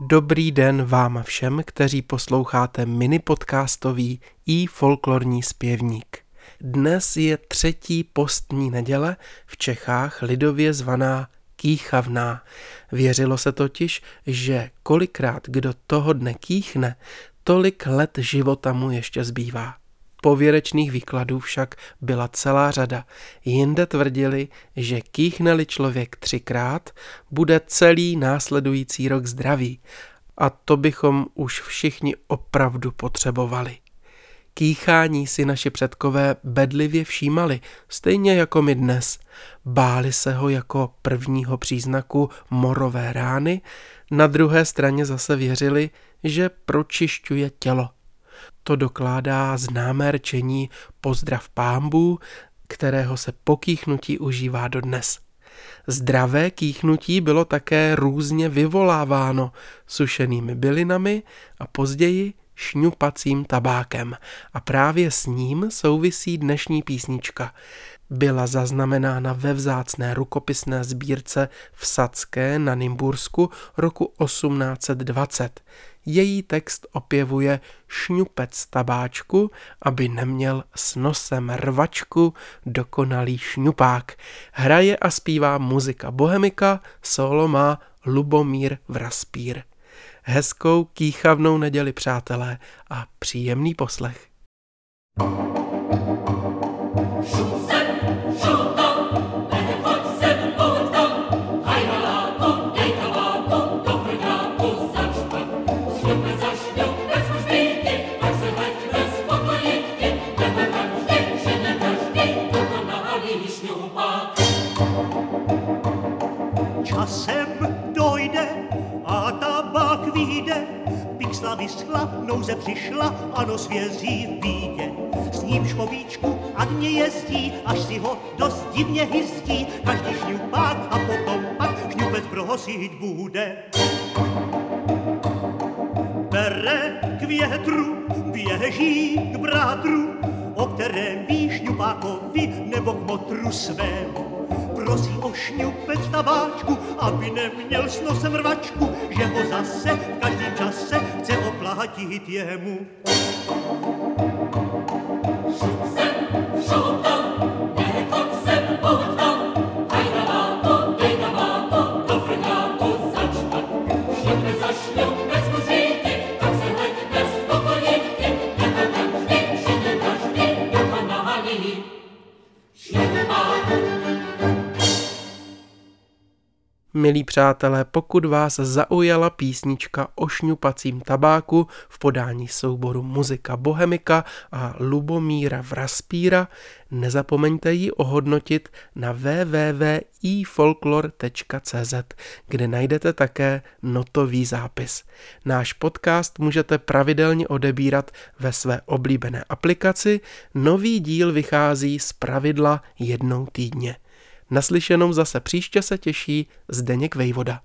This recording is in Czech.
Dobrý den vám všem, kteří posloucháte mini podcastový i folklorní zpěvník. Dnes je třetí postní neděle v Čechách lidově zvaná kýchavná. Věřilo se totiž, že kolikrát kdo toho dne kýchne, tolik let života mu ještě zbývá. Pověrečných výkladů však byla celá řada. Jinde tvrdili, že kýchneli člověk třikrát, bude celý následující rok zdravý. A to bychom už všichni opravdu potřebovali. Kýchání si naši předkové bedlivě všímali, stejně jako my dnes. Báli se ho jako prvního příznaku morové rány, na druhé straně zase věřili, že pročišťuje tělo. To dokládá známé rčení pozdrav pámbu, kterého se po kýchnutí užívá dodnes. Zdravé kýchnutí bylo také různě vyvoláváno sušenými bylinami a později šňupacím tabákem a právě s ním souvisí dnešní písnička. Byla zaznamenána ve vzácné rukopisné sbírce v Sadské na Nymbursku roku 1820. Její text opěvuje šňupec tabáčku, aby neměl s nosem rvačku dokonalý šňupák. Hraje a zpívá muzika bohemika, solo má Lubomír Vraspír. Hezkou kýchavnou neděli, přátelé, a příjemný poslech. Časem dojde a tabák vyjde, pixla vyschla, nouze přišla, ano svězí v bídě. S ním špovíčku Agně jezdí, až si ho dost divně hyzdí, každý šňupák a potom pak šňupec prohosit bude. Bere k větru, běží k brátru, o kterém ví šňupákovi nebo k motru svému prosí o šňupec tabáčku, aby neměl s nosem rvačku, že ho zase v každém čase chce oplatit jemu. Milí přátelé, pokud vás zaujala písnička o šňupacím tabáku v podání souboru Muzika Bohemika a Lubomíra Vraspíra, nezapomeňte ji ohodnotit na www.ifolklor.cz, kde najdete také notový zápis. Náš podcast můžete pravidelně odebírat ve své oblíbené aplikaci, nový díl vychází z pravidla jednou týdně. Naslyšenou zase příště se těší Zdeněk Vejvoda.